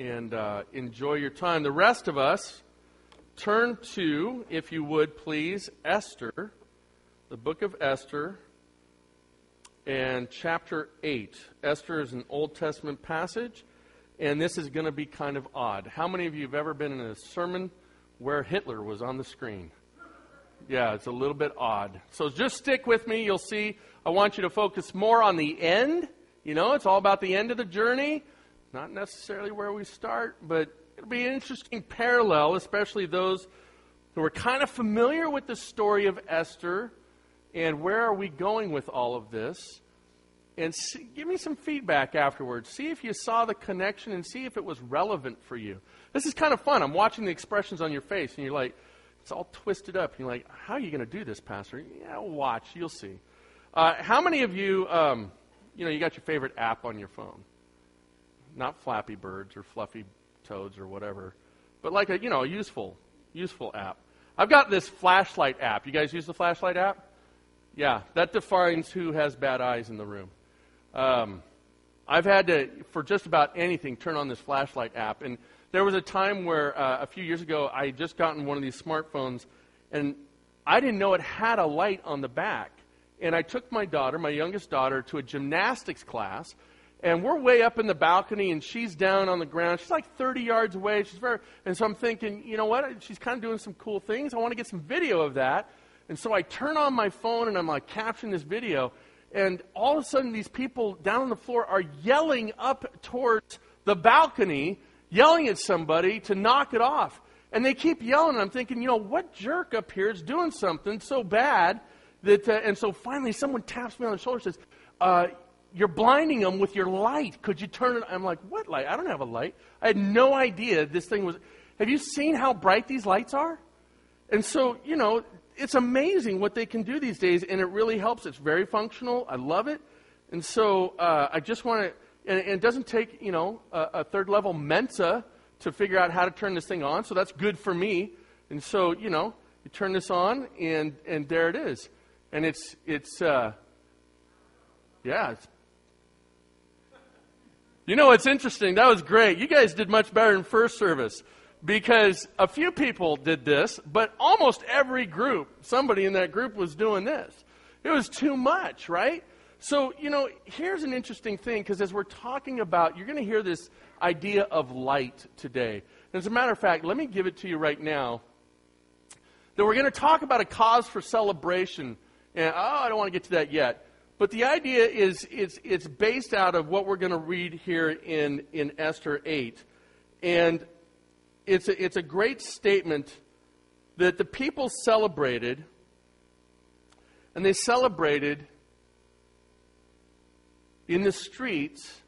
and uh, enjoy your time. The rest of us, turn to, if you would please, Esther, the book of Esther, and chapter 8. Esther is an Old Testament passage, and this is going to be kind of odd. How many of you have ever been in a sermon where Hitler was on the screen? Yeah, it's a little bit odd. So just stick with me. You'll see. I want you to focus more on the end. You know, it's all about the end of the journey, not necessarily where we start, but it'll be an interesting parallel, especially those who are kind of familiar with the story of Esther and where are we going with all of this. And see, give me some feedback afterwards. See if you saw the connection and see if it was relevant for you. This is kind of fun. I'm watching the expressions on your face, and you're like, it's all twisted up. And you're like, how are you going to do this, Pastor? Yeah, watch. You'll see. Uh, how many of you, um, you know, you got your favorite app on your phone? Not Flappy Birds or Fluffy Toads or whatever, but like a, you know, a useful, useful app. I've got this flashlight app. You guys use the flashlight app? Yeah, that defines who has bad eyes in the room. Um, I've had to, for just about anything, turn on this flashlight app. And there was a time where, uh, a few years ago, I had just gotten one of these smartphones, and I didn't know it had a light on the back. And I took my daughter, my youngest daughter, to a gymnastics class. And we're way up in the balcony, and she's down on the ground. She's like 30 yards away. She's very, and so I'm thinking, you know what? She's kind of doing some cool things. I want to get some video of that. And so I turn on my phone, and I'm like capturing this video. And all of a sudden, these people down on the floor are yelling up towards the balcony, yelling at somebody to knock it off. And they keep yelling. And I'm thinking, you know, what jerk up here is doing something so bad that, uh, and so finally someone taps me on the shoulder and says, uh, you're blinding them with your light. Could you turn it? I'm like, what light? I don't have a light. I had no idea this thing was. Have you seen how bright these lights are? And so, you know, it's amazing what they can do these days, and it really helps. It's very functional. I love it. And so uh, I just want to, and, and, it doesn't take, you know, a, a third level Mensa to figure out how to turn this thing on. So that's good for me. And so, you know, you turn this on, and, and there it is. And it's, it's, uh, yeah, it's, you know what's interesting? That was great. You guys did much better in first service because a few people did this, but almost every group, somebody in that group was doing this. It was too much, right? So, you know, here's an interesting thing because as we're talking about, you're going to hear this idea of light today. And as a matter of fact, let me give it to you right now. That we're going to talk about a cause for celebration and, oh, I don't want to get to that yet. But the idea is it's, it's based out of what we're going to read here in, in Esther 8. And it's a, it's a great statement that the people celebrated, and they celebrated in the streets,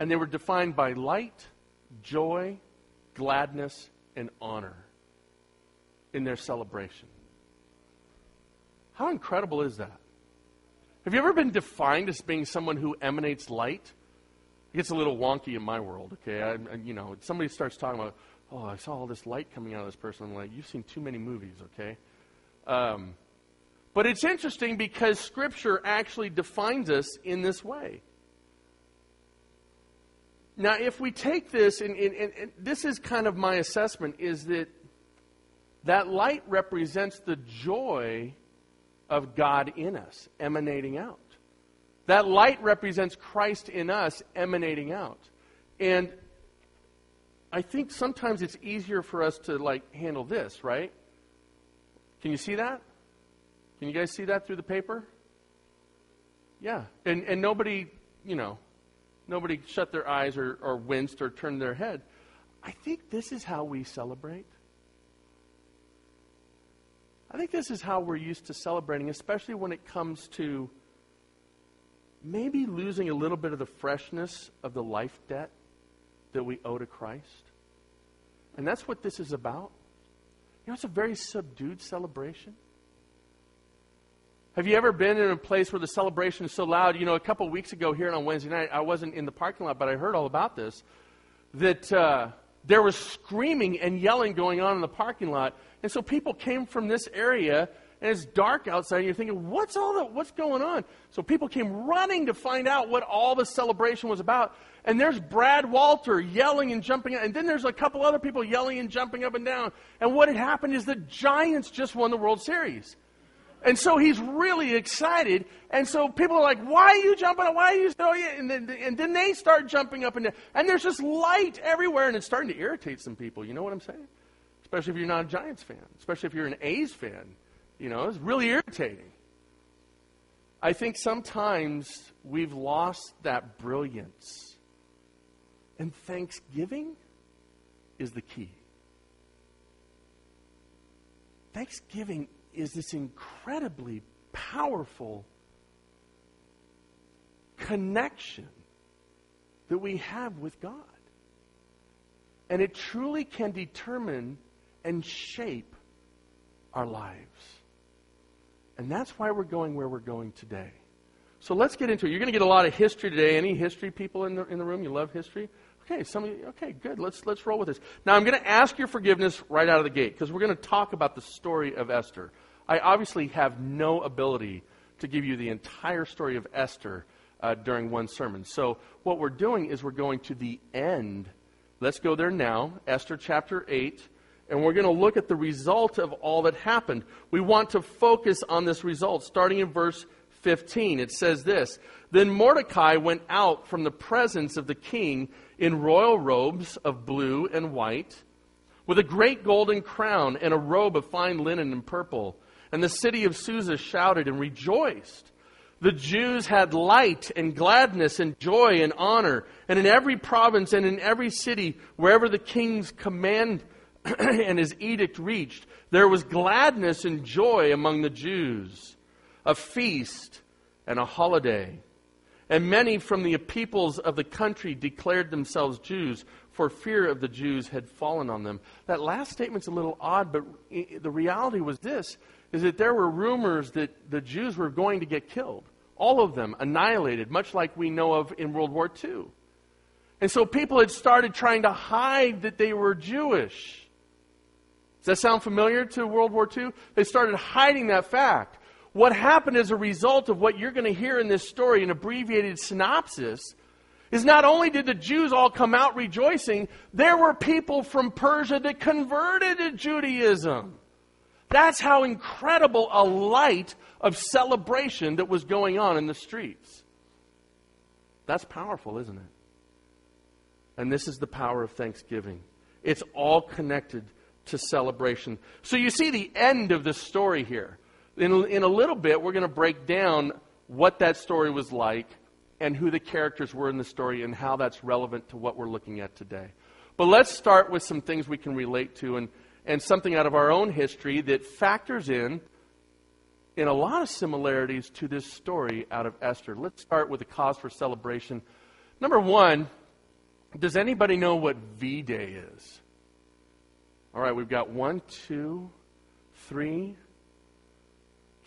and they were defined by light, joy, gladness, and honor in their celebration. How incredible is that? Have you ever been defined as being someone who emanates light? It gets a little wonky in my world, okay? I, I, you know, somebody starts talking about, oh, I saw all this light coming out of this person. I'm like, you've seen too many movies, okay? Um, but it's interesting because Scripture actually defines us in this way. Now, if we take this, and, and, and, this is kind of my assessment, is that that light represents the joy of God in us, emanating out. That light represents Christ in us, emanating out. And I think sometimes it's easier for us to like handle this, right? Can you see that? Can you guys see that through the paper? Yeah. And and nobody, you know, nobody shut their eyes or, or winced or turned their head. I think this is how we celebrate. I think this is how we're used to celebrating, especially when it comes to maybe losing a little bit of the freshness of the life debt that we owe to Christ. And that's what this is about. You know, it's a very subdued celebration. Have you ever been in a place where the celebration is so loud? You know, a couple weeks ago here on Wednesday night, I wasn't in the parking lot, but I heard all about this. That uh, there was screaming and yelling going on in the parking lot and so people came from this area and it's dark outside, and you're thinking, what's all that? What's going on? So people came running to find out what all the celebration was about. And there's Brad Walter yelling and jumping, and then there's a couple other people yelling and jumping up and down. And what had happened is the Giants just won the World Series. And so he's really excited. And so people are like, why are you jumping? Why are you so? And then, and then they start jumping up and. And there's just light everywhere, and it's starting to irritate some people. You know what I'm saying? Especially if you're not a Giants fan, especially if you're an A's fan. You know, it's really irritating. I think sometimes we've lost that brilliance. And Thanksgiving is the key. Thanksgiving is this incredibly powerful connection that we have with God. And it truly can determine and shape our lives. And that's why we're going where we're going today. So let's get into it. You're going to get a lot of history today. Any history people in the, in the room? You love history? Okay, some you, okay, good. Let's, let's roll with this. Now, I'm going to ask your forgiveness right out of the gate because we're going to talk about the story of Esther. I obviously have no ability to give you the entire story of Esther uh, during one sermon. So, what we're doing is we're going to the end. Let's go there now, Esther chapter 8, and we're going to look at the result of all that happened. We want to focus on this result, starting in verse 15. It says this Then Mordecai went out from the presence of the king in royal robes of blue and white, with a great golden crown and a robe of fine linen and purple. And the city of Susa shouted and rejoiced. The Jews had light and gladness and joy and honor. And in every province and in every city, wherever the king's command and his edict reached, there was gladness and joy among the Jews, a feast and a holiday. And many from the peoples of the country declared themselves Jews, for fear of the Jews had fallen on them. That last statement's a little odd, but the reality was this is that there were rumors that the Jews were going to get killed. All of them annihilated, much like we know of in World War II. And so people had started trying to hide that they were Jewish. Does that sound familiar to World War II? They started hiding that fact. What happened as a result of what you're going to hear in this story, an abbreviated synopsis, is not only did the Jews all come out rejoicing, there were people from Persia that converted to Judaism. That's how incredible a light of celebration that was going on in the streets. That's powerful, isn't it? And this is the power of Thanksgiving. It's all connected to celebration. So you see the end of the story here. In, in a little bit, we're going to break down what that story was like and who the characters were in the story and how that's relevant to what we're looking at today. But let's start with some things we can relate to and, and something out of our own history that factors in in a lot of similarities to this story out of Esther. Let's start with the cause for celebration. Number one, does anybody know what V Day is? All right, we've got one, two, three.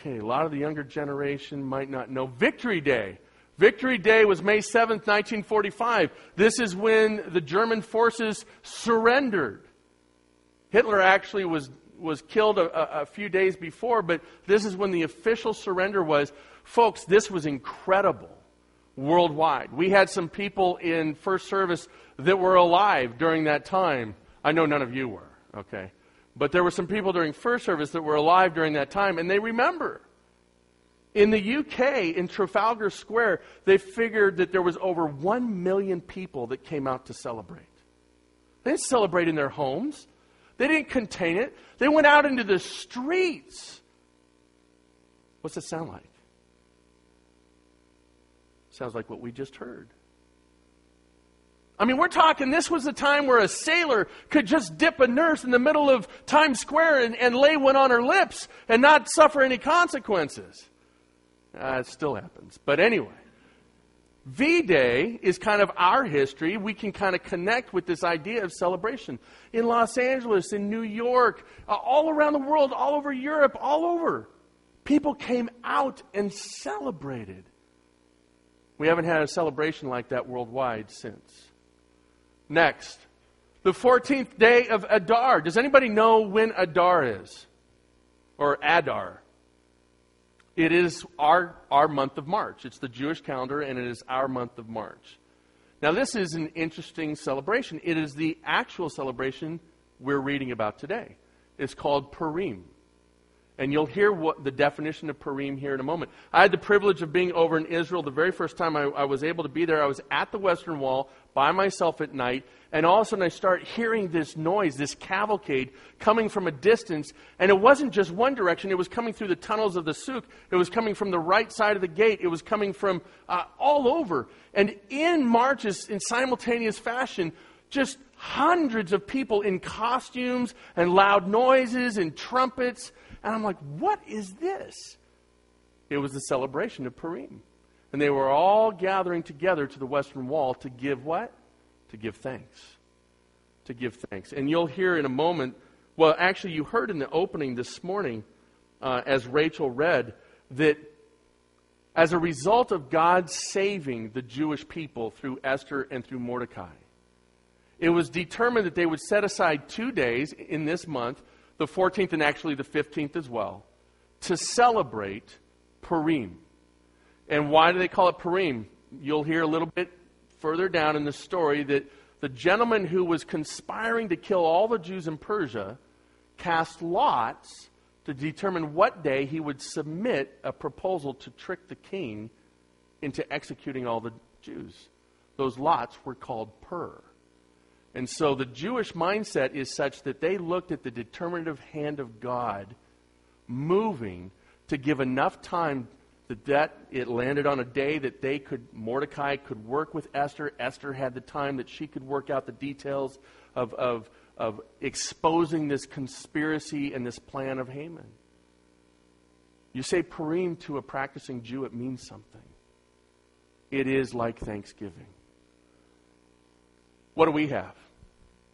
Okay, a lot of the younger generation might not know. Victory Day. Victory Day was May 7th, 1945. This is when the German forces surrendered. Hitler actually was, was killed a, a, few days before, but this is when the official surrender was. Folks, this was incredible worldwide. We had some people in first service that were alive during that time. I know none of you were, okay? But there were some people during first service that were alive during that time, and they remember. In the UK, in Trafalgar Square, they figured that there was over 1 million people that came out to celebrate. They didn't celebrate in their homes. They didn't contain it. They went out into the streets. What's it sound like? Sounds like what we just heard. I mean, we're talking, this was a time where a sailor could just dip a nurse in the middle of Times Square and, and lay one on her lips and not suffer any consequences. Uh, it still happens. But anyway, V Day is kind of our history. We can kind of connect with this idea of celebration. In Los Angeles, in New York, uh, all around the world, all over Europe, all over, people came out and celebrated. We haven't had a celebration like that worldwide since. Next, the 14th day of Adar. Does anybody know when Adar is? Or Adar? It is our, our month of March. It's the Jewish calendar, and it is our month of March. Now, this is an interesting celebration. It is the actual celebration we're reading about today. It's called Purim. And you'll hear what the definition of Purim here in a moment. I had the privilege of being over in Israel the very first time I, I, was able to be there. I was at the Western Wall by myself at night, and all of a sudden I start hearing this noise, this cavalcade coming from a distance. And it wasn't just one direction, it was coming through the tunnels of the souk. It was coming from the right side of the gate. It was coming from uh, all over. And in marches, in simultaneous fashion, just hundreds of people in costumes and loud noises and trumpets and I'm like, what is this? It was the celebration of Purim. And they were all gathering together to the Western Wall to give what? To give thanks. To give thanks. And you'll hear in a moment, well, actually, you heard in the opening this morning, uh, as Rachel read, that as a result of God saving the Jewish people through Esther and through Mordecai, it was determined that they would set aside two days in this month the 14th and actually the 15th as well, to celebrate Purim. And why do they call it Purim? You'll hear a little bit further down in the story that the gentleman who was conspiring to kill all the Jews in Persia cast lots to determine what day he would submit a proposal to trick the king into executing all the Jews. Those lots were called Pur. And so the Jewish mindset is such that they looked at the determinative hand of God moving to give enough time that, that it landed on a day that they could Mordecai could work with Esther. Esther had the time that she could work out the details of, of, of exposing this conspiracy and this plan of Haman. You say Purim to a practicing Jew, it means something. It is like Thanksgiving. What do we have?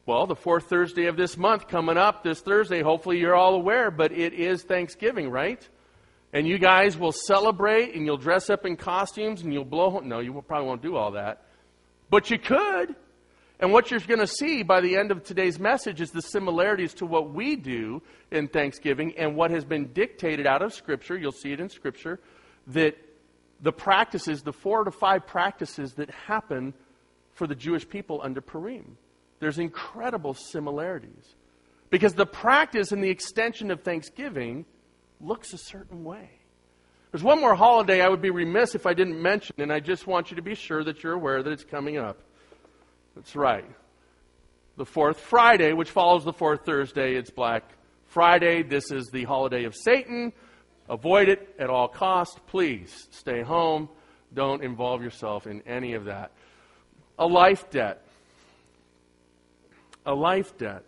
Well, the fourth Thursday of this month coming up this Thursday, hopefully you're all aware, but it is Thanksgiving, right? And you guys will celebrate and you'll dress up in costumes and you'll blow. No, you probably won't do all that. But you could. And what you're going to see by the end of today's message is the similarities to what we do in Thanksgiving and what has been dictated out of Scripture. You'll see it in Scripture that the practices, the four to five practices that happen for the Jewish people under Purim. There's incredible similarities. Because the practice and the extension of Thanksgiving looks a certain way. There's one more holiday I would be remiss if I didn't mention, and I just want you to be sure that you're aware that it's coming up. That's right. The fourth Friday, which follows the fourth Thursday, it's Black Friday. This is the holiday of Satan. Avoid it at all costs. Please stay home. Don't involve yourself in any of that. A life debt a life debt.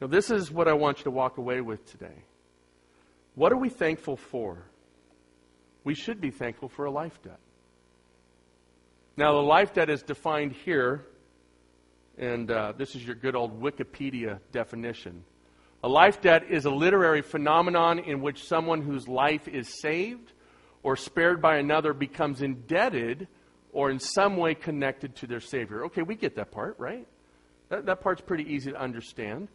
Now, this is what I want you to walk away with today. What are we thankful for? We should be thankful for a life debt. Now, the life debt is defined here, and uh, this is your good old Wikipedia definition. A life debt is a literary phenomenon in which someone whose life is saved or spared by another becomes indebted or in some way connected to their Savior. Okay, we get that part, right? That, that part's pretty easy to understand.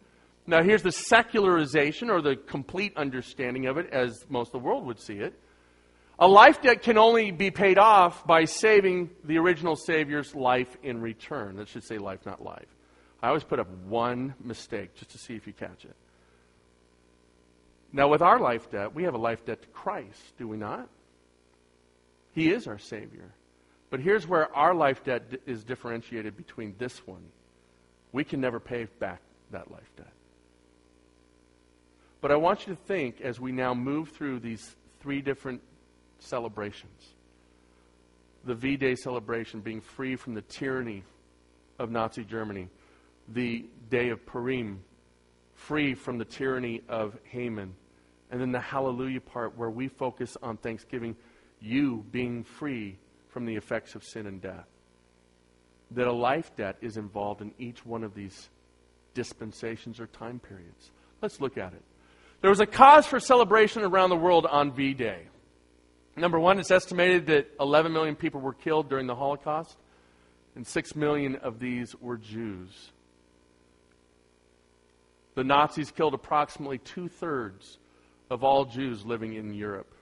Now, here's the secularization or the complete understanding of it as most of the world would see it. A life debt can only be paid off by saving the original Savior's life in return. That should say life, not life. I always put up one mistake just to see if you catch it. Now, with our life debt, we have a life debt to Christ, do we not? He is our Savior. But here's where our life debt is differentiated between this one we can never pay back that life debt. But I want you to think as we now move through these three different celebrations the V Day celebration, being free from the tyranny of Nazi Germany, the day of Purim, free from the tyranny of Haman, and then the Hallelujah part where we focus on Thanksgiving, you being free from the effects of sin and death that a life debt is involved in each one of these dispensations or time periods. Let's look at it. There was a cause for celebration around the world on V Day. Number one, it's estimated that 11 million people were killed during the Holocaust, and 6 million of these were Jews. The Nazis killed approximately two thirds of all Jews living in Europe.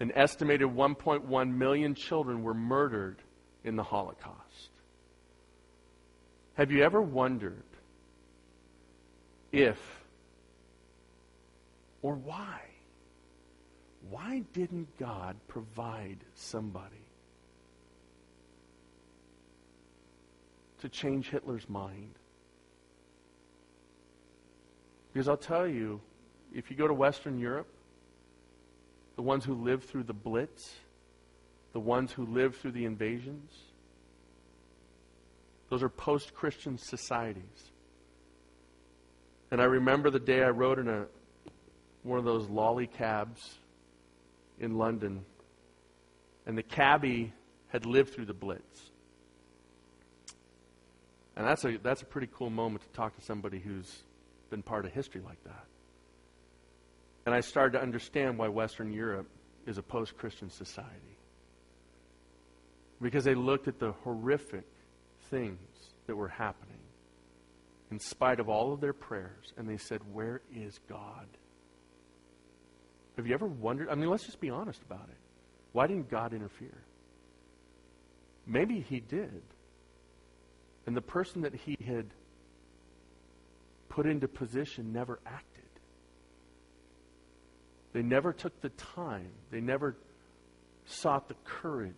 An estimated 1.1 million children were murdered in the Holocaust. Have you ever wondered if or why? Why didn't God provide somebody to change Hitler's mind? Because I'll tell you, if you go to Western Europe, the ones who lived through the Blitz, the ones who lived through the invasions, those are post Christian societies. And I remember the day I wrote in a, one of those lolly cabs in London, and the cabbie had lived through the Blitz. And that's a, that's a pretty cool moment to talk to somebody who's been part of history like that. And I started to understand why Western Europe is a post Christian society. Because they looked at the horrific things that were happening in spite of all of their prayers, and they said, Where is God? Have you ever wondered? I mean, let's just be honest about it. Why didn't God interfere? Maybe He did. And the person that He had put into position never acted. They never took the time, they never sought the courage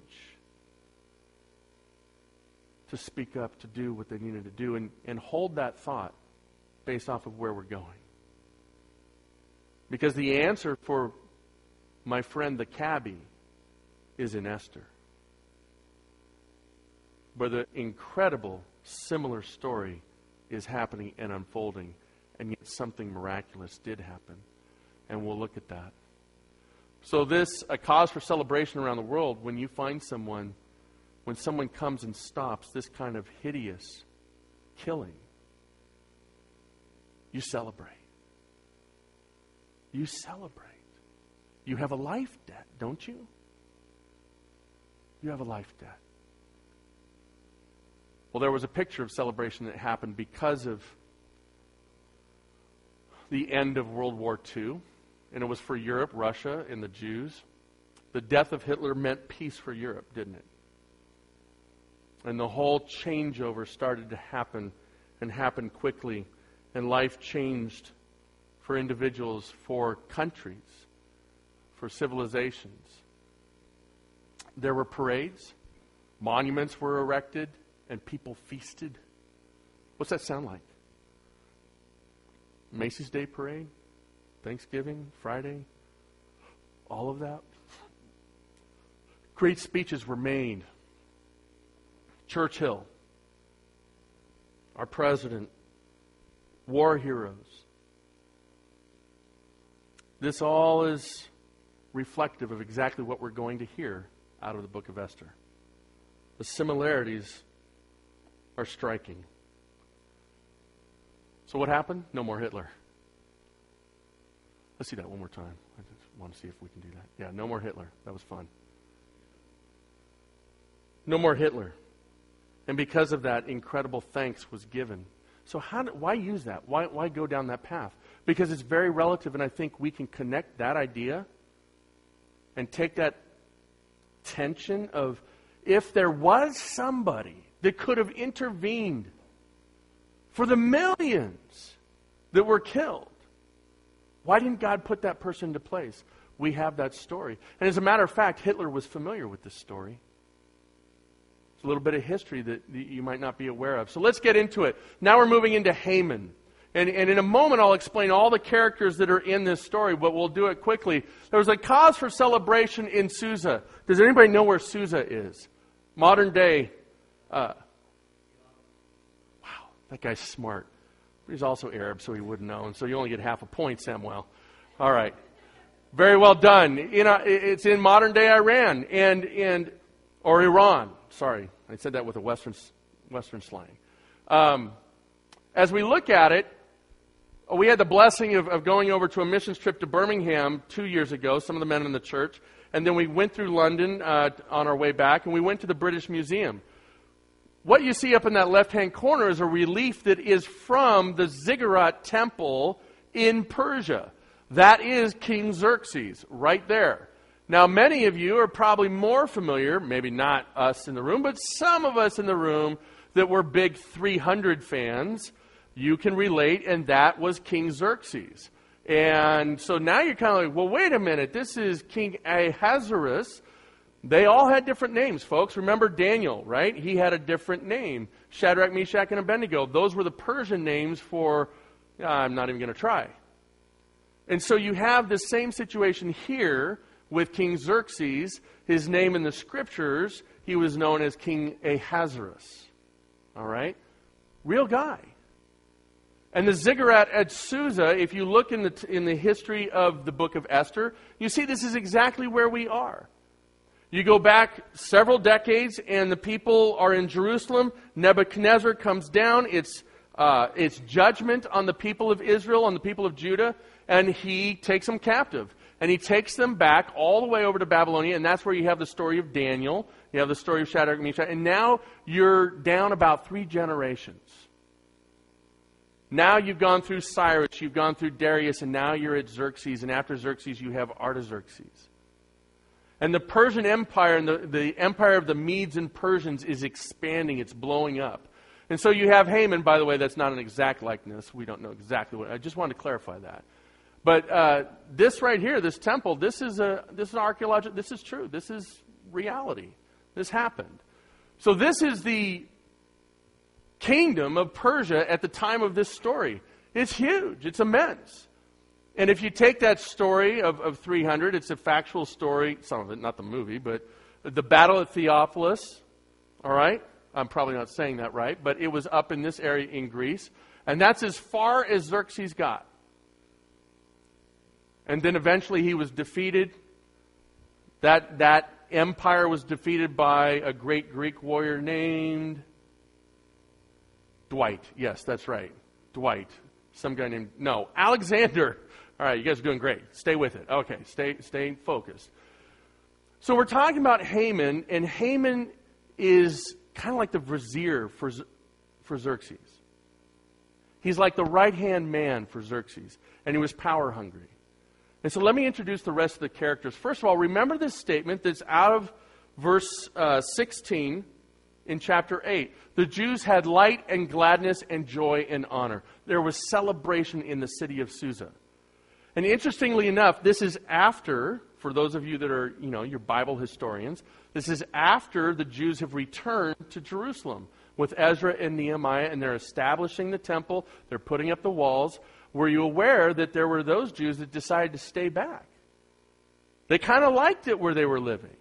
to speak up, to do what they needed to do, and, and hold that thought based off of where we're going. Because the answer for my friend the cabbie is in Esther. Where the incredible, similar story is happening and unfolding, and yet something miraculous did happen. And we'll look at that. So, this, a cause for celebration around the world, when you find someone, when someone comes and stops this kind of hideous killing, you celebrate. You celebrate. You have a life debt, don't you? You have a life debt. Well, there was a picture of celebration that happened because of the end of World War II, and it was for Europe, Russia, and the Jews. The death of Hitler meant peace for Europe, didn't it? And the whole changeover started to happen and happen quickly, and life changed for individuals, for countries, for civilizations. There were parades, monuments were erected, and people feasted. What's that sound like? Macy's Day Parade? Thanksgiving? Friday? All of that? Great speeches were made. Churchill, our president, war heroes. This all is reflective of exactly what we're going to hear out of the book of Esther. The similarities are striking. So, what happened? No more Hitler. Let's see that one more time. I just want to see if we can do that. Yeah, no more Hitler. That was fun. No more Hitler. And because of that, incredible thanks was given. So, how why use that? Why, why go down that path? Because it's very relative, and I think we can connect that idea and take that tension of if there was somebody that could have intervened for the millions that were killed. Why didn't God put that person into place? We have that story. And as a matter of fact, Hitler was familiar with this story. It's a little bit of history that you might not be aware of. So let's get into it. Now we're moving into Haman. And, and, in a moment, I'll explain all the characters that are in this story, but we'll do it quickly. There was a cause for celebration in Susa. Does anybody know where Susa is? Modern day uh, wow, that guy's smart. But he's also Arab, so he wouldn't know. And so you only get half a point, Samuel. All right. Very well done. In a, it's in modern day Iran and, and or Iran. Sorry, I said that with a Western, Western slang. Um, as we look at it, we had the blessing of, of going over to a missions trip to Birmingham two years ago, some of the men in the church. And then we went through London uh, on our way back, and we went to the British Museum. What you see up in that left hand corner is a relief that is from the Ziggurat temple in Persia. That is King Xerxes right there. Now, many of you are probably more familiar, maybe not us in the room, but some of us in the room that were big 300 fans, you can relate, and that was King Xerxes. And so now you're kind of like, well, wait a minute, this is King Ahasuerus. They all had different names, folks. Remember Daniel, right? He had a different name. Shadrach, Meshach, and Abednego. Those were the Persian names for, I'm not even going to try. And so you have the same situation here with King Xerxes. His name in the scriptures, he was known as King Ahasuerus. All right? Real guy. And the ziggurat at Susa, if you look in the, in the history of the book of Esther, you see this is exactly where we are. You go back several decades, and the people are in Jerusalem. Nebuchadnezzar comes down. It's, uh, it's judgment on the people of Israel, on the people of Judah, and he takes them captive. And he takes them back all the way over to Babylonia, and that's where you have the story of Daniel. You have the story of Shadrach, Meshach, and now you're down about three generations. Now you've gone through Cyrus, you've gone through Darius, and now you're at Xerxes, and after Xerxes you have Artaxerxes. And the Persian Empire and the, the empire of the Medes and Persians is expanding, it's blowing up. And so you have Haman, by the way, that's not an exact likeness. We don't know exactly what. I just wanted to clarify that. But uh, this right here, this temple, this is a this is an archaeological. This is true. This is reality. This happened. So this is the kingdom of Persia at the time of this story. It's huge. It's immense. And if you take that story of, of 300, it's a factual story, some of it, not the movie, but the battle at Theophilus, all right? I'm probably not saying that right, but it was up in this area in Greece. And that's as far as Xerxes got. And then eventually he was defeated. That, that empire was defeated by a great Greek warrior named Dwight. Yes, that's right. Dwight. Some guy named, no, Alexander. All right, you guys are doing great. Stay with it. Okay, stay, stay focused. So we're talking about Haman, and Haman is kind of like the vizier for, for Xerxes. He's like the right hand man for Xerxes, and he was power hungry. And so let me introduce the rest of the characters. First of all, remember this statement that's out of verse uh, 16 in chapter 8. The Jews had light and gladness and joy and honor. There was celebration in the city of Susa. And interestingly enough, this is after, for those of you that are, you know, your Bible historians, this is after the Jews have returned to Jerusalem with Ezra and Nehemiah, and they're establishing the temple, they're putting up the walls. Were you aware that there were those Jews that decided to stay back? They kind of liked it where they were living.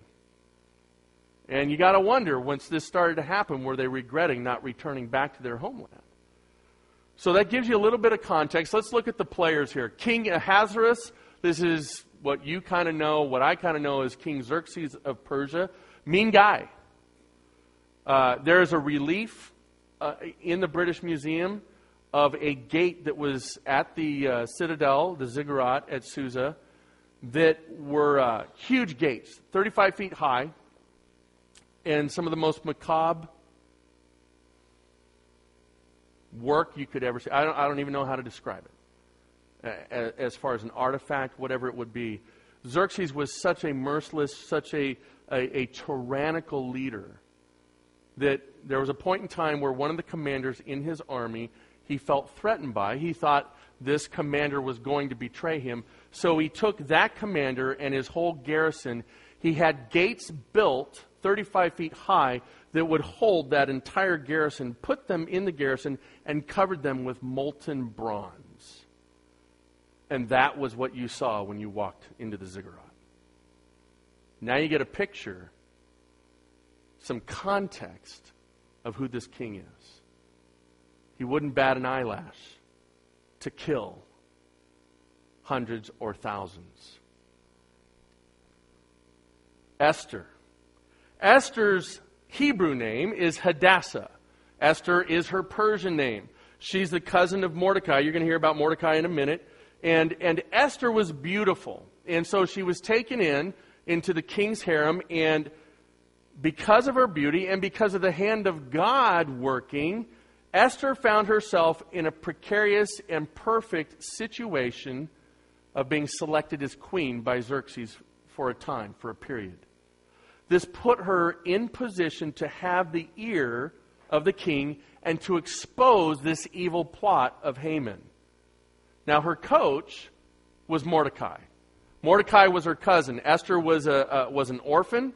And you got to wonder, once this started to happen, were they regretting not returning back to their homeland? So that gives you a little bit of context. Let's look at the players here. King Ahasuerus, this is what you kind of know, what I kind of know is King Xerxes of Persia. Mean guy. Uh, there is a relief uh, in the British Museum of a gate that was at the uh, citadel, the ziggurat at Susa, that were uh, huge gates, 35 feet high, and some of the most macabre work you could ever see. I don't, I don't even know how to describe it as far as an artifact, whatever it would be. Xerxes was such a merciless, such a, a, a tyrannical leader that there was a point in time where one of the commanders in his army he felt threatened by. He thought this commander was going to betray him. So he took that commander and his whole garrison. He had gates built 35 feet high that would hold that entire garrison, put them in the garrison, and covered them with molten bronze. And that was what you saw when you walked into the ziggurat. Now you get a picture, some context of who this king is. He wouldn't bat an eyelash to kill hundreds or thousands. Esther. Esther's Hebrew name is Hadassah. Esther is her Persian name. She's the cousin of Mordecai. You're going to hear about Mordecai in a minute. And, and Esther was beautiful. And so she was taken in into the king's harem. And because of her beauty and because of the hand of God working, Esther found herself in a precarious and perfect situation of being selected as queen by Xerxes for a time, for a period. This put her in position to have the ear of the king and to expose this evil plot of Haman. Now, her coach was Mordecai. Mordecai was her cousin. Esther was, a, was an orphan,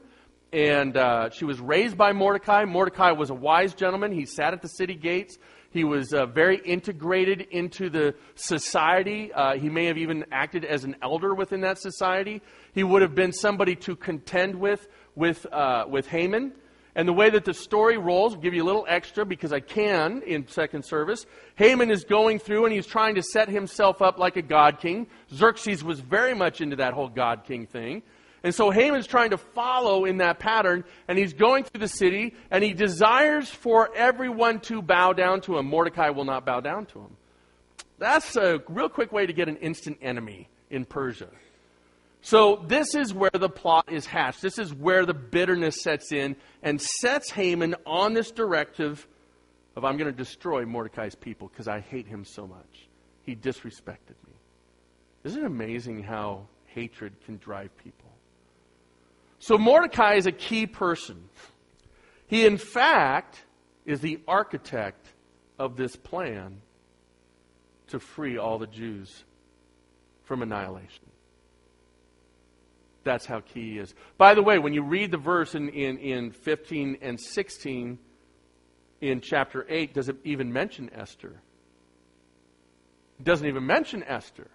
and uh, she was raised by Mordecai. Mordecai was a wise gentleman. He sat at the city gates. He was uh, very integrated into the society. Uh, he may have even acted as an elder within that society. He would have been somebody to contend with with, uh, with Haman. And the way that the story rolls, I'll give you a little extra because I can in second service. Haman is going through and he's trying to set himself up like a god king. Xerxes was very much into that whole god king thing. And so Haman's trying to follow in that pattern, and he's going through the city, and he desires for everyone to bow down to him. Mordecai will not bow down to him. That's a real quick way to get an instant enemy in Persia. So, this is where the plot is hatched. This is where the bitterness sets in and sets Haman on this directive of I'm going to destroy Mordecai's people because I hate him so much. He disrespected me. Isn't it amazing how hatred can drive people? So, Mordecai is a key person. He, in fact, is the architect of this plan to free all the Jews from annihilation. That's how key he is. By the way, when you read the verse in, in, in 15 and 16 in chapter 8, does it even mention Esther? It doesn't even mention Esther.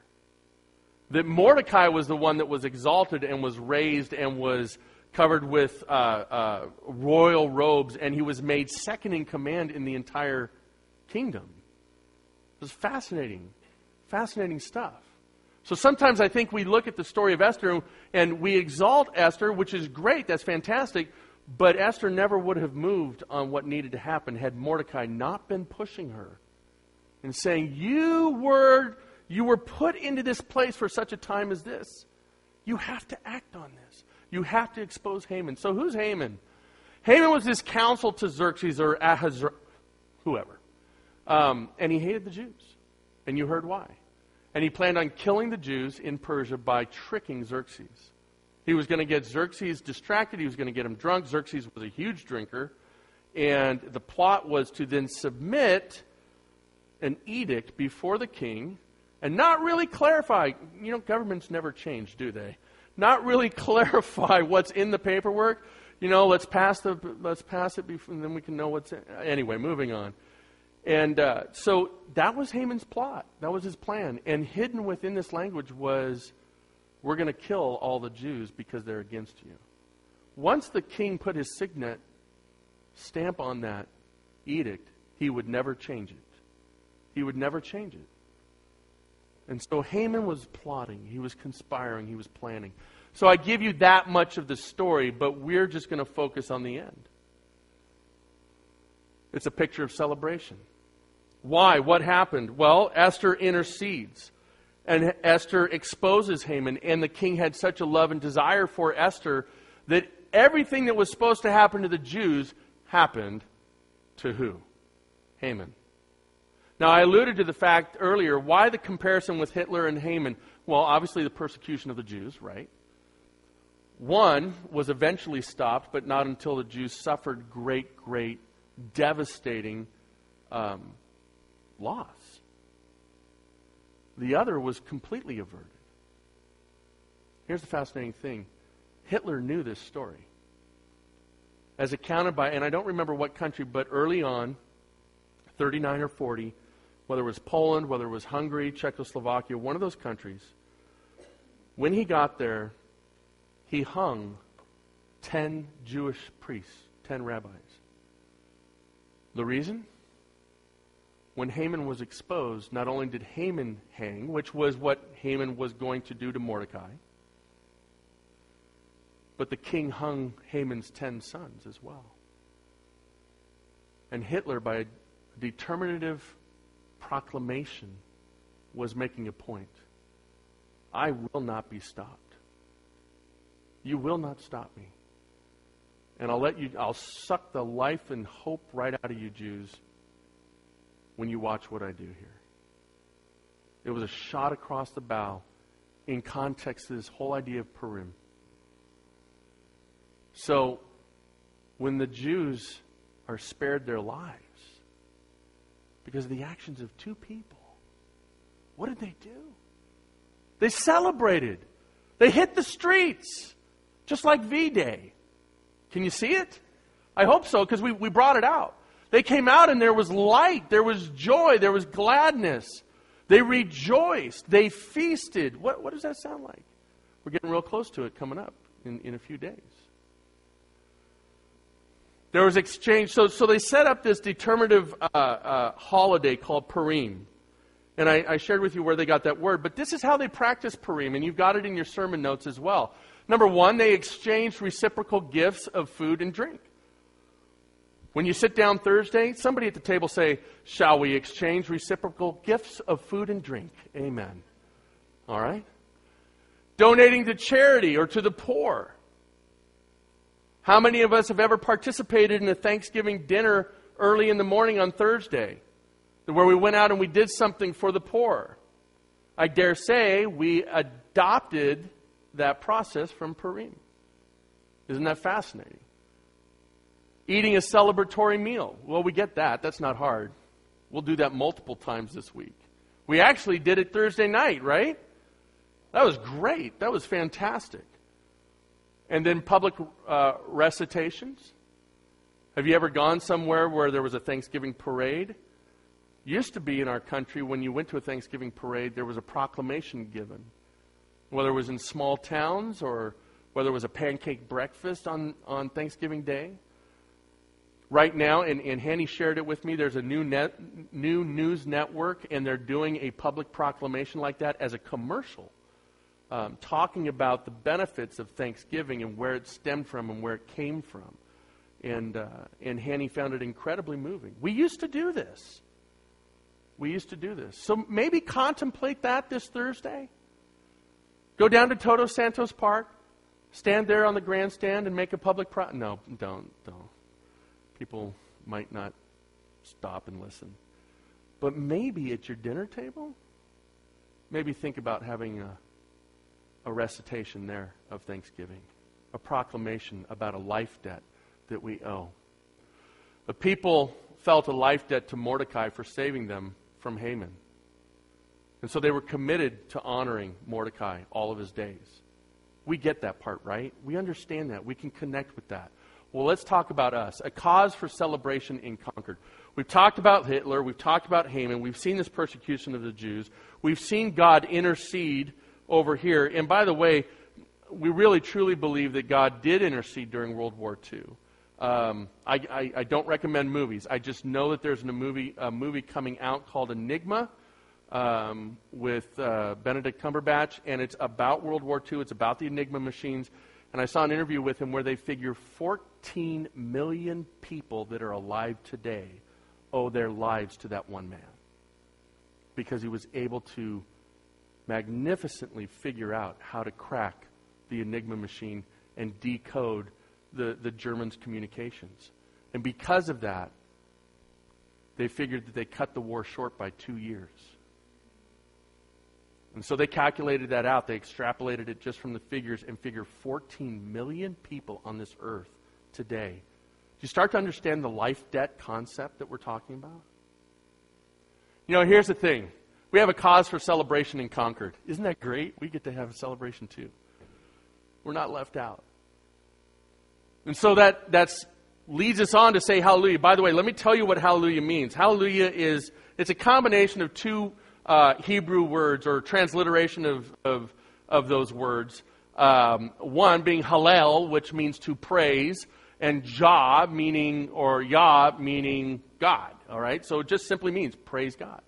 That Mordecai was the one that was exalted and was raised and was covered with uh, uh, royal robes, and he was made second in command in the entire kingdom. It was fascinating, fascinating stuff. So sometimes I think we look at the story of Esther and we exalt Esther, which is great, that's fantastic, but Esther never would have moved on what needed to happen had Mordecai not been pushing her and saying, You were, you were put into this place for such a time as this. You have to act on this. You have to expose Haman. So who's Haman? Haman was this counsel to Xerxes or Ahasuerus, whoever. Um, and he hated the Jews. And you heard why. And he planned on killing the Jews in Persia by tricking Xerxes. He was going to get Xerxes distracted. He was going to get him drunk. Xerxes was a huge drinker. And the plot was to then submit an edict before the king and not really clarify. You know, governments never change, do they? Not really clarify what's in the paperwork. You know, let's pass the let's pass it before, and then we can know what's in. Anyway, moving on. And uh, so that was Haman's plot. That was his plan. And hidden within this language was we're going to kill all the Jews because they're against you. Once the king put his signet stamp on that edict, he would never change it. He would never change it. And so Haman was plotting, he was conspiring, he was planning. So I give you that much of the story, but we're just going to focus on the end. It's a picture of celebration. Why? What happened? Well, Esther intercedes. And Esther exposes Haman. And the king had such a love and desire for Esther that everything that was supposed to happen to the Jews happened to who? Haman. Now, I alluded to the fact earlier why the comparison with Hitler and Haman? Well, obviously the persecution of the Jews, right? One was eventually stopped, but not until the Jews suffered great, great, devastating um, loss. The other was completely averted. Here's the fascinating thing Hitler knew this story. As accounted by, and I don't remember what country, but early on, 39 or 40, whether it was Poland, whether it was Hungary, Czechoslovakia, one of those countries, when he got there, he hung 10 Jewish priests, 10 rabbis. The reason? When Haman was exposed, not only did Haman hang, which was what Haman was going to do to Mordecai, but the king hung Haman's ten sons as well. And Hitler, by a determinative proclamation, was making a point. I will not be stopped. You will not stop me. And I'll let you, I'll suck the life and hope right out of you, Jews when you watch what I do here. It was a shot across the bow in context to this whole idea of Purim. So, when the Jews are spared their lives because of the actions of two people, what did they do? They celebrated. They hit the streets, just like V Day. Can you see it? I hope so, because we, we brought it out. They came out and there was light, there was joy, there was gladness. They rejoiced, they feasted. What, what does that sound like? We're getting real close to it coming up in, in a few days. There was exchange. So, so they set up this determinative uh, uh, holiday called Purim. And I, I, shared with you where they got that word. But this is how they practice Purim, and you've got it in your sermon notes as well. Number one, they exchanged reciprocal gifts of food and drink. When you sit down Thursday, somebody at the table say, Shall we exchange reciprocal gifts of food and drink? Amen. All right? Donating to charity or to the poor. How many of us have ever participated in a Thanksgiving dinner early in the morning on Thursday where we went out and we did something for the poor? I dare say we adopted that process from Purim. Isn't that fascinating? Eating a celebratory meal. Well, we get that. That's not hard. We'll do that multiple times this week. We actually did it Thursday night, right? That was great. That was fantastic. And then public uh, recitations. Have you ever gone somewhere where there was a Thanksgiving parade? Used to be in our country when you went to a Thanksgiving parade, there was a proclamation given. Whether it was in small towns or whether it was a pancake breakfast on, on Thanksgiving Day. Right now, and, and Hanny shared it with me, there's a new, net, new news network, and they're doing a public proclamation like that as a commercial, um, talking about the benefits of Thanksgiving and where it stemmed from and where it came from. And, uh, and Hanny found it incredibly moving. We used to do this. We used to do this. So maybe contemplate that this Thursday. Go down to Todos Santos Park, stand there on the grandstand, and make a public pro. No, don't, don't people might not stop and listen. But maybe at your dinner table, maybe think about having a, a recitation there of Thanksgiving, a proclamation about a life debt that we owe. The people felt a life debt to Mordecai for saving them from Haman. And so they were committed to honoring Mordecai all of his days. We get that part, right? We understand that. We can connect with that. Well, let's talk about us. A cause for celebration in Concord. We've talked about Hitler. We've talked about Haman. We've seen this persecution of the Jews. We've seen God intercede over here. And by the way, we really truly believe that God did intercede during World War II. Um, I, I, I, don't recommend movies. I just know that there's a movie, a movie coming out called Enigma um, with uh, Benedict Cumberbatch, and it's about World War II. It's about the Enigma machines. And I saw an interview with him where they figure 14 million people that are alive today owe their lives to that one man. Because he was able to magnificently figure out how to crack the Enigma machine and decode the, the Germans' communications. And because of that, they figured that they cut the war short by two years. And so they calculated that out. They extrapolated it just from the figures and figure 14 million people on this earth today. Do you start to understand the life debt concept that we're talking about? You know, here's the thing. We have a cause for celebration in Concord. Isn't that great? We get to have a celebration too. We're not left out. And so that that's leads us on to say hallelujah. By the way, let me tell you what hallelujah means. Hallelujah is it's a combination of two uh, Hebrew words or transliteration of, of, of those words. Um, one being Hallel, which means to praise, and Jah meaning, or Yah meaning God. All right? So it just simply means praise God.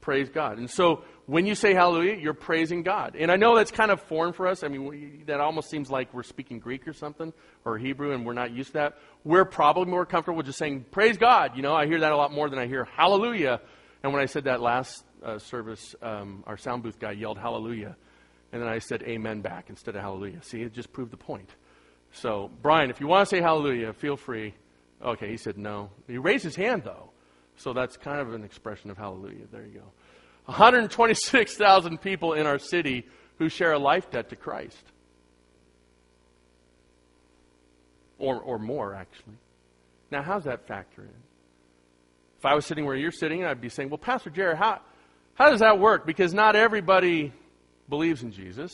Praise God. And so when you say hallelujah, you're praising God. And I know that's kind of foreign for us. I mean, we, that almost seems like we're speaking Greek or something, or Hebrew, and we're not used to that. We're probably more comfortable just saying, praise God. You know, I hear that a lot more than I hear hallelujah. And when I said that last uh, service, um, our sound booth guy yelled hallelujah. And then I said amen back instead of hallelujah. See, it just proved the point. So, Brian, if you want to say hallelujah, feel free. Okay, he said no. He raised his hand, though. So that's kind of an expression of hallelujah. There you go. 126,000 people in our city who share a life debt to Christ. or, or more, actually. Now, how's that factor in? If I was sitting where you're sitting, I'd be saying, well, Pastor Jared, how, how does that work? Because not everybody believes in Jesus.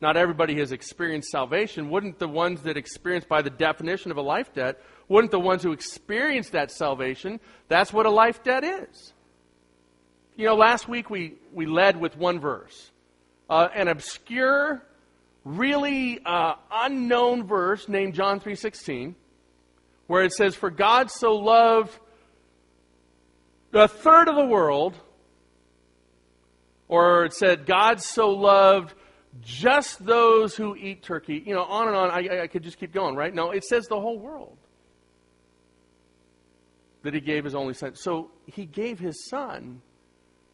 Not everybody has experienced salvation. Wouldn't the ones that experience, by the definition of a life debt, wouldn't the ones who experience that salvation, that's what a life debt is? You know, last week we, we led with one verse. Uh, an obscure, really uh, unknown verse named John 3.16, where it says, For God so loved a third of the world, or it said, God so loved just those who eat turkey. You know, on and on. I, I could just keep going, right? No, it says the whole world that he gave his only son. So he gave his son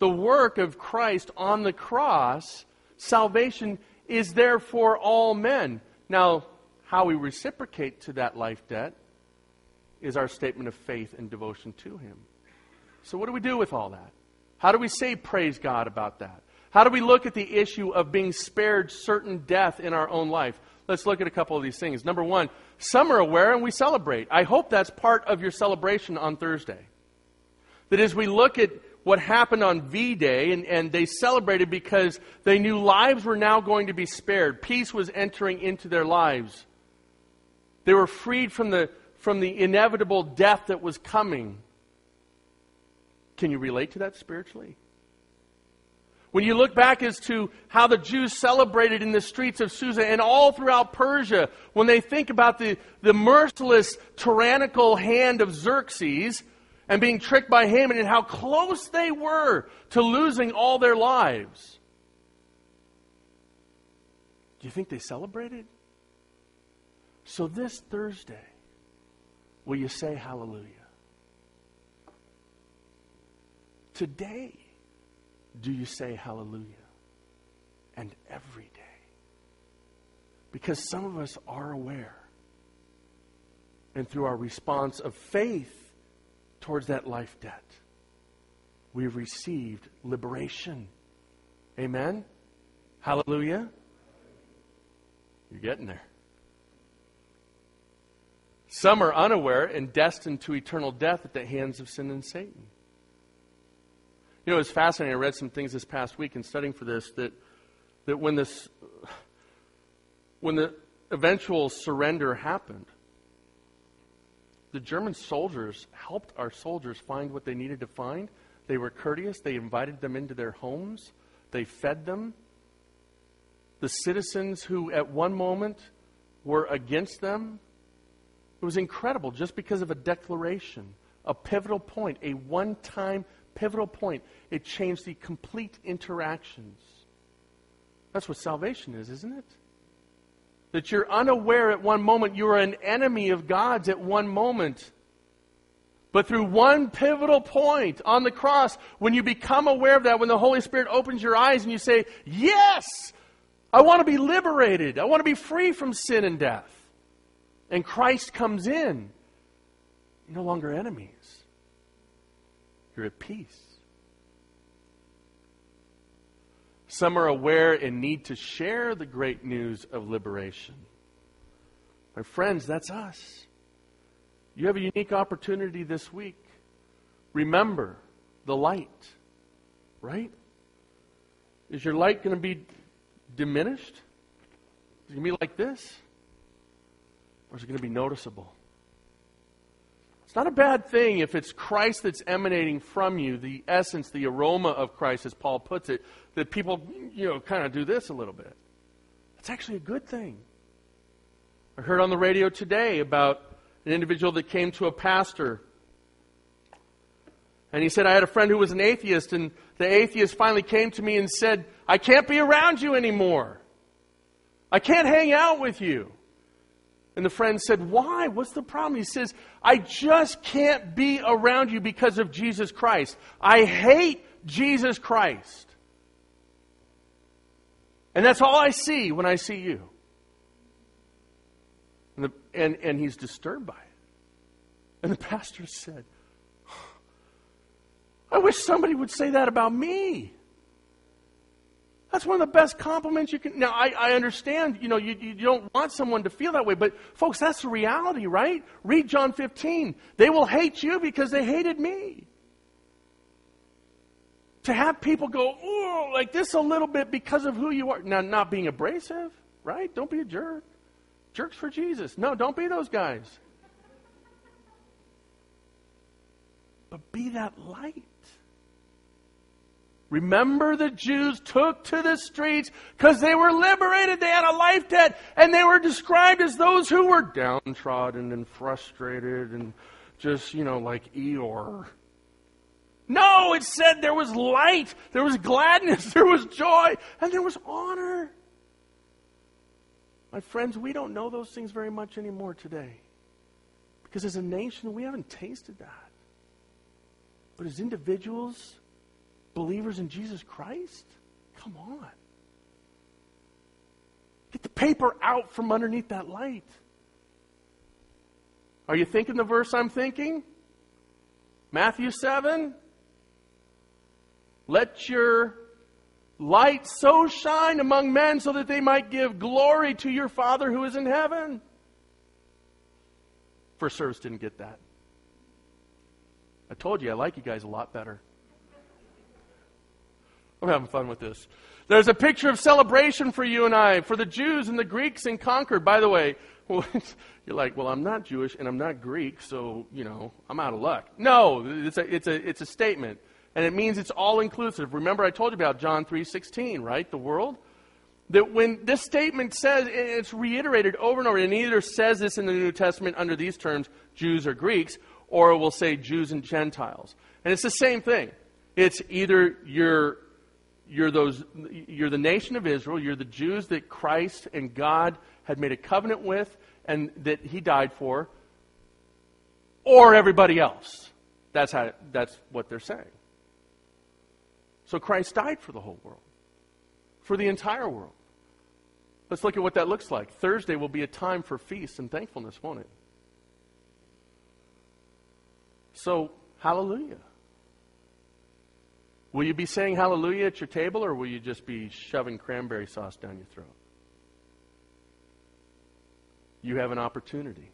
the work of Christ on the cross, salvation is there for all men. Now, how we reciprocate to that life debt is our statement of faith and devotion to Him. So, what do we do with all that? How do we say praise God about that? How do we look at the issue of being spared certain death in our own life? Let's look at a couple of these things. Number one, some are aware and we celebrate. I hope that's part of your celebration on Thursday. That as we look at what happened on V Day, and, and they celebrated because they knew lives were now going to be spared. Peace was entering into their lives. They were freed from the, from the inevitable death that was coming. Can you relate to that spiritually? When you look back as to how the Jews celebrated in the streets of Susa and all throughout Persia, when they think about the, the merciless, tyrannical hand of Xerxes, and being tricked by Haman and how close they were to losing all their lives. Do you think they celebrated? So this Thursday, will you say hallelujah? Today, do you say hallelujah? And every day. Because some of us are aware. And through our response of faith, towards that life debt. We've received liberation. Amen? Hallelujah? You're getting there. Some are unaware and destined to eternal death at the hands of sin and Satan. You know, it's fascinating. I read some things this past week in studying for this that, that when, this, when the eventual surrender happened, the German soldiers helped our soldiers find what they needed to find. They were courteous. They invited them into their homes. They fed them. The citizens who, at one moment, were against them, it was incredible just because of a declaration, a pivotal point, a one time pivotal point. It changed the complete interactions. That's what salvation is, isn't it? that you're unaware at one moment, you're an enemy of God's at one moment. But through one pivotal point on the cross, when you become aware of that, when the Holy Spirit opens your eyes and you say, Yes, I want to be liberated, I want to be free from sin and death. And Christ comes in, no longer enemies, you're at peace. Some are aware and need to share the great news of liberation. My friends, that's us. You have a unique opportunity this week. Remember the light, right? Is your light going to be diminished? Is it going to be like this? Or is it going to be noticeable? It's not a bad thing if it's Christ that's emanating from you, the essence, the aroma of Christ, as Paul puts it, that people, you know, kind of do this a little bit. It's actually a good thing. I heard on the radio today about an individual that came to a pastor. And he said, I had a friend who was an atheist, and the atheist finally came to me and said, I can't be around you anymore. I can't hang out with you. And the friend said, Why? What's the problem? He says, I just can't be around you because of Jesus Christ. I hate Jesus Christ. And that's all I see when I see you. And, the, and, and he's disturbed by it. And the pastor said, I wish somebody would say that about me. That's one of the best compliments you can. Now, I, I understand, you know, you, you don't want someone to feel that way, but folks, that's the reality, right? Read John 15. They will hate you because they hated me. To have people go, oh, like this a little bit because of who you are. Now, not being abrasive, right? Don't be a jerk. Jerks for Jesus. No, don't be those guys. But be that light. Remember, the Jews took to the streets because they were liberated. They had a life debt, and they were described as those who were downtrodden and frustrated and just, you know, like Eeyore. No, it said there was light, there was gladness, there was joy, and there was honor. My friends, we don't know those things very much anymore today. Because as a nation, we haven't tasted that. But as individuals, believers in Jesus Christ? Come on. Get the paper out from underneath that light. Are you thinking the verse I'm thinking? Matthew 7. Let your light so shine among men so that they might give glory to your Father who is in heaven. First service didn't get that. I told you I like you guys a lot better. I'm having fun with this. There's a picture of celebration for you and I, for the Jews and the Greeks in Concord. By the way, you're like, well, I'm not Jewish and I'm not Greek, so, you know, I'm out of luck. No, it's a, it's a, it's a statement. And it means it's all inclusive. Remember, I told you about John 3.16, right? The world? That when this statement says, it's reiterated over and over, and either says this in the New Testament under these terms, Jews or Greeks, or it will say Jews and Gentiles. And it's the same thing. It's either you're you're, those, you're the nation of Israel, you're the Jews that Christ and God had made a covenant with and that he died for, or everybody else. That's, how, that's what they're saying. So Christ died for the whole world, for the entire world. Let's look at what that looks like. Thursday will be a time for feasts and thankfulness, won't it? So, hallelujah. Will you be saying hallelujah at your table, or will you just be shoving cranberry sauce down your throat? You have an opportunity.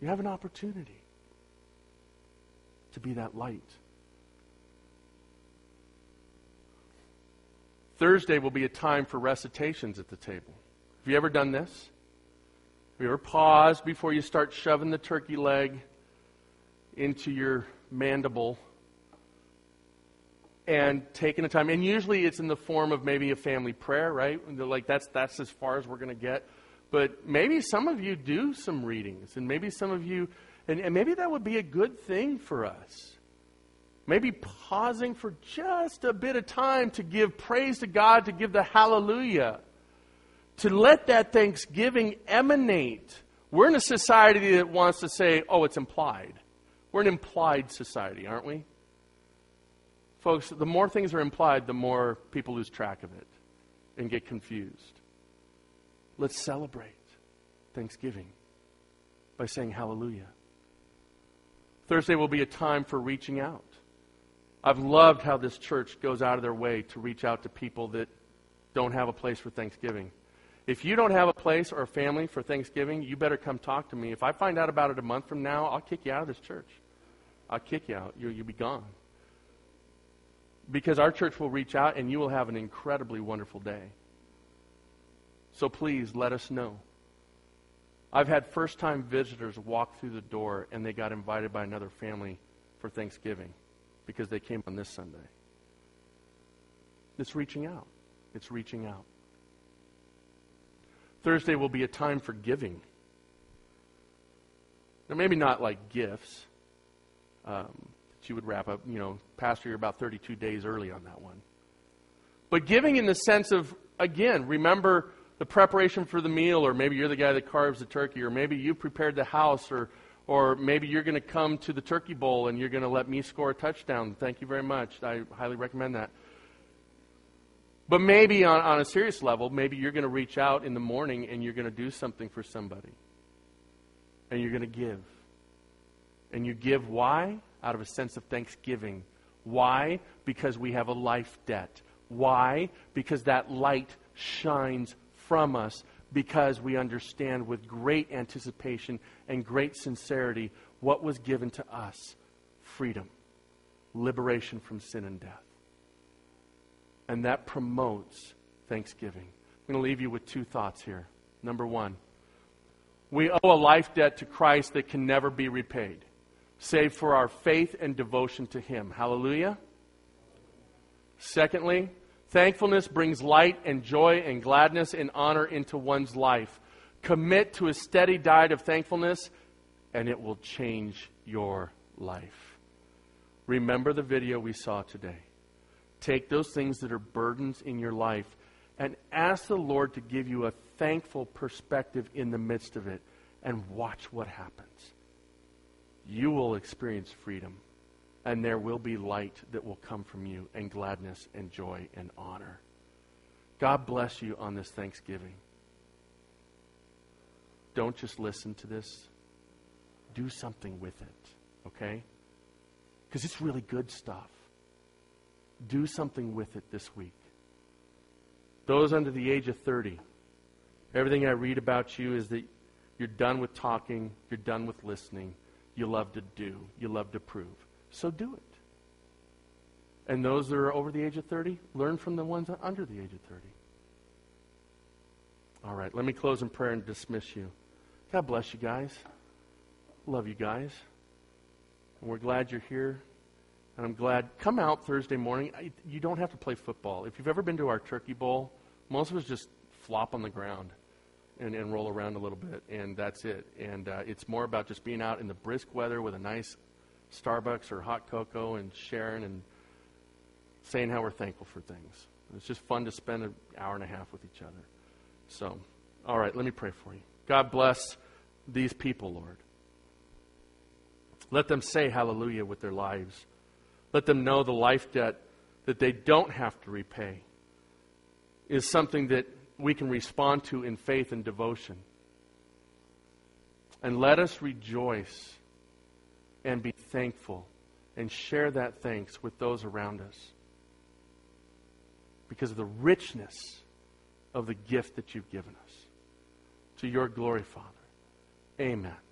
You have an opportunity to be that light. Thursday will be a time for recitations at the table. Have you ever done this? Have you ever paused before you start shoving the turkey leg into your mandible and taking the time. And usually it's in the form of maybe a family prayer, right? Like that's that's as far as we're going to get. But maybe some of you do some readings, and maybe some of you, and, and maybe that would be a good thing for us. Maybe pausing for just a bit of time to give praise to God, to give the hallelujah, to let that thanksgiving emanate. We're in a society that wants to say, oh, it's implied. We're an implied society, aren't we? Folks, the more things are implied, the more people lose track of it and get confused. Let's celebrate Thanksgiving by saying hallelujah. Thursday will be a time for reaching out. I've loved how this church goes out of their way to reach out to people that don't have a place for Thanksgiving. If you don't have a place or a family for Thanksgiving, you better come talk to me. If I find out about it a month from now, I'll kick you out of this church. I'll kick you out. You, you'll be gone because our church will reach out and you will have an incredibly wonderful day. So please let us know. I've had first time visitors walk through the door and they got invited by another family for Thanksgiving because they came on this Sunday. It's reaching out. It's reaching out. Thursday will be a time for giving. Now, maybe not like gifts. Um, she would wrap up, you know, Pastor, you're about 32 days early on that one. But giving in the sense of, again, remember the preparation for the meal, or maybe you're the guy that carves the turkey, or maybe you prepared the house, or, or maybe you're going to come to the turkey bowl and you're going to let me score a touchdown. Thank you very much. I highly recommend that. But maybe on, on a serious level, maybe you're going to reach out in the morning and you're going to do something for somebody. And you're going to give. And you give why? Out of a sense of thanksgiving. Why? Because we have a life debt. Why? Because that light shines from us because we understand with great anticipation and great sincerity what was given to us freedom, liberation from sin and death. And that promotes thanksgiving. I'm going to leave you with two thoughts here. Number one, we owe a life debt to Christ that can never be repaid, save for our faith and devotion to Him. Hallelujah. Secondly, thankfulness brings light and joy and gladness and honor into one's life. Commit to a steady diet of thankfulness, and it will change your life. Remember the video we saw today. Take those things that are burdens in your life and ask the Lord to give you a thankful perspective in the midst of it and watch what happens. You will experience freedom, and there will be light that will come from you, and gladness and joy and honor. God bless you on this Thanksgiving. Don't just listen to this, do something with it, okay? Because it's really good stuff. Do something with it this week. Those under the age of 30, everything I read about you is that you're done with talking, you're done with listening, you love to do, you love to prove. So do it. And those that are over the age of 30, learn from the ones under the age of 30. All right, let me close in prayer and dismiss you. God bless you guys. Love you guys. And we're glad you're here. And I'm glad. Come out Thursday morning. You don't have to play football. If you've ever been to our turkey bowl, most of us just flop on the ground and, and roll around a little bit, and that's it. And uh, it's more about just being out in the brisk weather with a nice Starbucks or hot cocoa and sharing and saying how we're thankful for things. It's just fun to spend an hour and a half with each other. So, all right, let me pray for you. God bless these people, Lord. Let them say hallelujah with their lives. Let them know the life debt that they don't have to repay is something that we can respond to in faith and devotion. And let us rejoice and be thankful and share that thanks with those around us because of the richness of the gift that you've given us. To your glory, Father. Amen.